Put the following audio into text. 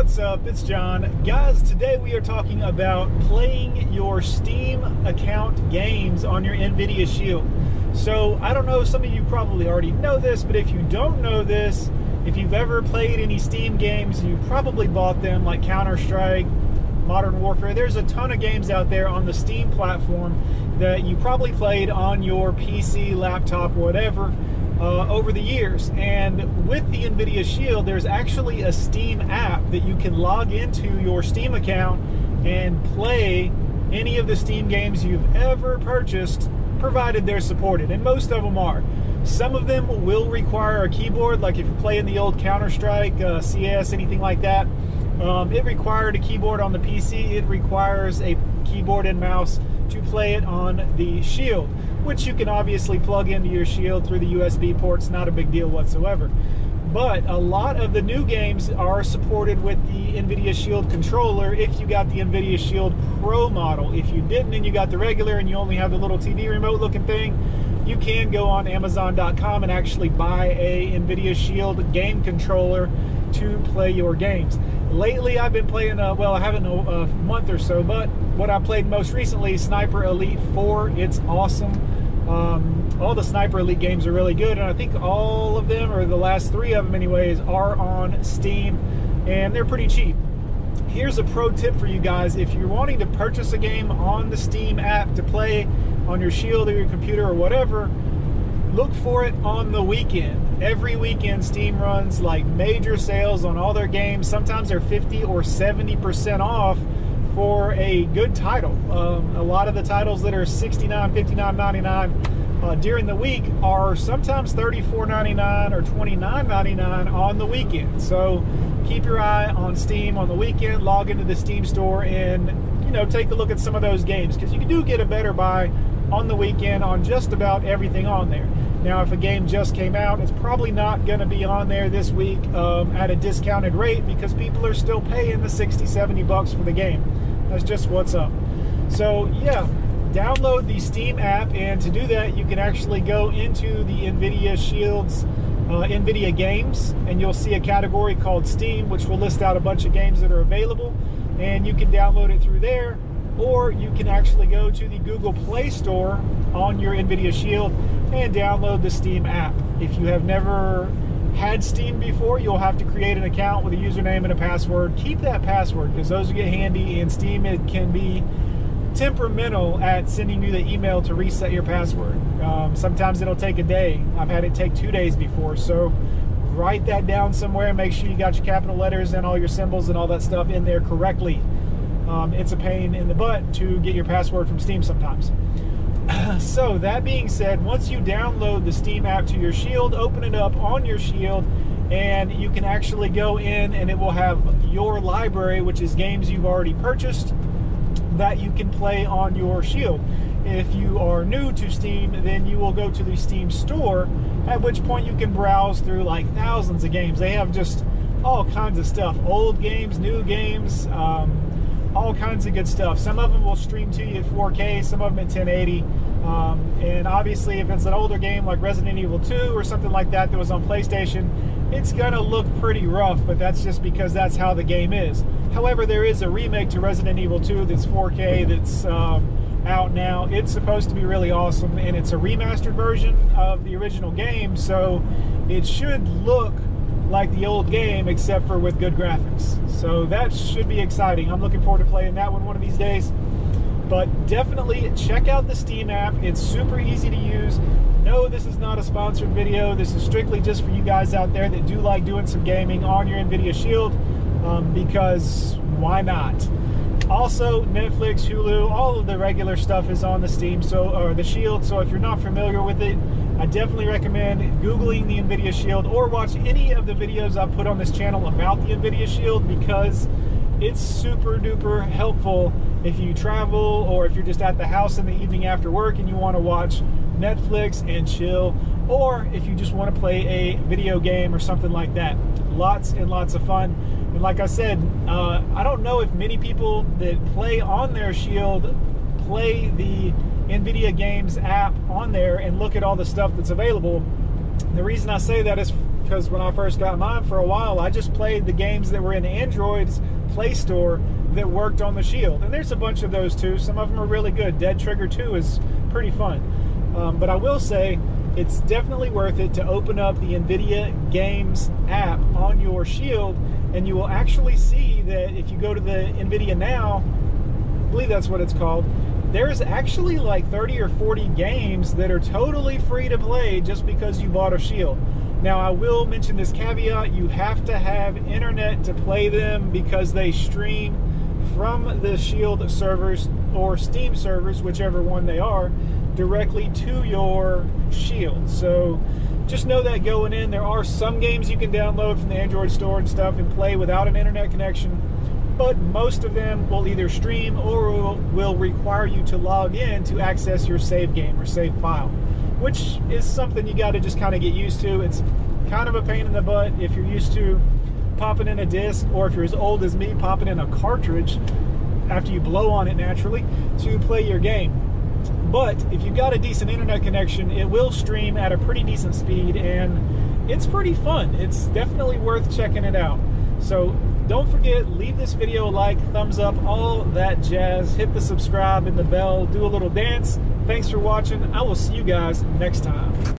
What's up? It's John. Guys, today we are talking about playing your Steam account games on your NVIDIA Shield. So, I don't know, some of you probably already know this, but if you don't know this, if you've ever played any Steam games, you probably bought them like Counter Strike, Modern Warfare. There's a ton of games out there on the Steam platform that you probably played on your PC, laptop, whatever uh, over the years. And with the NVIDIA Shield, there's actually a Steam app that you can log into your Steam account and play any of the Steam games you've ever purchased, provided they're supported. And most of them are. Some of them will require a keyboard, like if you're playing the old Counter Strike, uh, CS, anything like that. Um, it required a keyboard on the PC. It requires a keyboard and mouse to play it on the Shield which you can obviously plug into your Shield through the USB ports, not a big deal whatsoever. But a lot of the new games are supported with the NVIDIA Shield controller if you got the NVIDIA Shield Pro model. If you didn't and you got the regular and you only have the little TV remote looking thing, you can go on Amazon.com and actually buy a NVIDIA Shield game controller to play your games. Lately, I've been playing, uh, well, I haven't a, a month or so, but what I played most recently, Sniper Elite 4. It's awesome. Um, all the Sniper Elite games are really good, and I think all of them, or the last three of them, anyways, are on Steam, and they're pretty cheap. Here's a pro tip for you guys if you're wanting to purchase a game on the Steam app to play on your Shield or your computer or whatever, look for it on the weekend. Every weekend, Steam runs like major sales on all their games. Sometimes they're 50 or 70% off for a good title. Um, a lot of the titles that are 69 59 99 uh, during the week are sometimes 34.99 or 29.99 on the weekend. So keep your eye on Steam on the weekend. Log into the Steam store and you know take a look at some of those games because you can do get a better buy on the weekend on just about everything on there. Now, if a game just came out, it's probably not going to be on there this week um, at a discounted rate because people are still paying the 60, 70 bucks for the game. That's just what's up. So, yeah, download the Steam app, and to do that, you can actually go into the NVIDIA Shields uh, NVIDIA games, and you'll see a category called Steam, which will list out a bunch of games that are available, and you can download it through there or you can actually go to the Google Play Store on your NVIDIA Shield and download the Steam app. If you have never had Steam before, you'll have to create an account with a username and a password. Keep that password because those will get handy, and Steam it can be temperamental at sending you the email to reset your password. Um, sometimes it'll take a day. I've had it take two days before, so write that down somewhere. Make sure you got your capital letters and all your symbols and all that stuff in there correctly um, it's a pain in the butt to get your password from Steam sometimes. so, that being said, once you download the Steam app to your Shield, open it up on your Shield, and you can actually go in and it will have your library, which is games you've already purchased that you can play on your Shield. If you are new to Steam, then you will go to the Steam store, at which point you can browse through like thousands of games. They have just all kinds of stuff old games, new games. Um, all kinds of good stuff. Some of them will stream to you at 4K, some of them at 1080. Um, and obviously, if it's an older game like Resident Evil 2 or something like that that was on PlayStation, it's going to look pretty rough, but that's just because that's how the game is. However, there is a remake to Resident Evil 2 that's 4K that's um, out now. It's supposed to be really awesome, and it's a remastered version of the original game, so it should look like the old game, except for with good graphics. So that should be exciting. I'm looking forward to playing that one one of these days. But definitely check out the Steam app. It's super easy to use. No, this is not a sponsored video. This is strictly just for you guys out there that do like doing some gaming on your NVIDIA Shield um, because why not? Also, Netflix, Hulu, all of the regular stuff is on the Steam, so or the Shield. So if you're not familiar with it, I definitely recommend Googling the NVIDIA Shield or watch any of the videos I've put on this channel about the NVIDIA Shield because it's super duper helpful if you travel or if you're just at the house in the evening after work and you want to watch Netflix and chill, or if you just want to play a video game or something like that. Lots and lots of fun. And like I said, uh, I don't know if many people that play on their Shield play the NVIDIA Games app on there and look at all the stuff that's available. The reason I say that is because when I first got mine for a while, I just played the games that were in Android's Play Store that worked on the Shield. And there's a bunch of those too. Some of them are really good. Dead Trigger 2 is pretty fun. Um, but I will say, it's definitely worth it to open up the NVIDIA Games app on your Shield, and you will actually see that if you go to the NVIDIA Now, I believe that's what it's called, there's actually like 30 or 40 games that are totally free to play just because you bought a Shield. Now, I will mention this caveat you have to have internet to play them because they stream from the Shield servers or Steam servers, whichever one they are, directly to your Shield. So just know that going in, there are some games you can download from the Android store and stuff and play without an internet connection, but most of them will either stream or will require you to log in to access your save game or save file which is something you got to just kind of get used to. It's kind of a pain in the butt if you're used to popping in a disc, or if you're as old as me, popping in a cartridge after you blow on it naturally to play your game. But if you've got a decent internet connection, it will stream at a pretty decent speed and it's pretty fun. It's definitely worth checking it out. So don't forget, leave this video a like, thumbs up, all that jazz. Hit the subscribe and the bell, do a little dance. Thanks for watching. I will see you guys next time.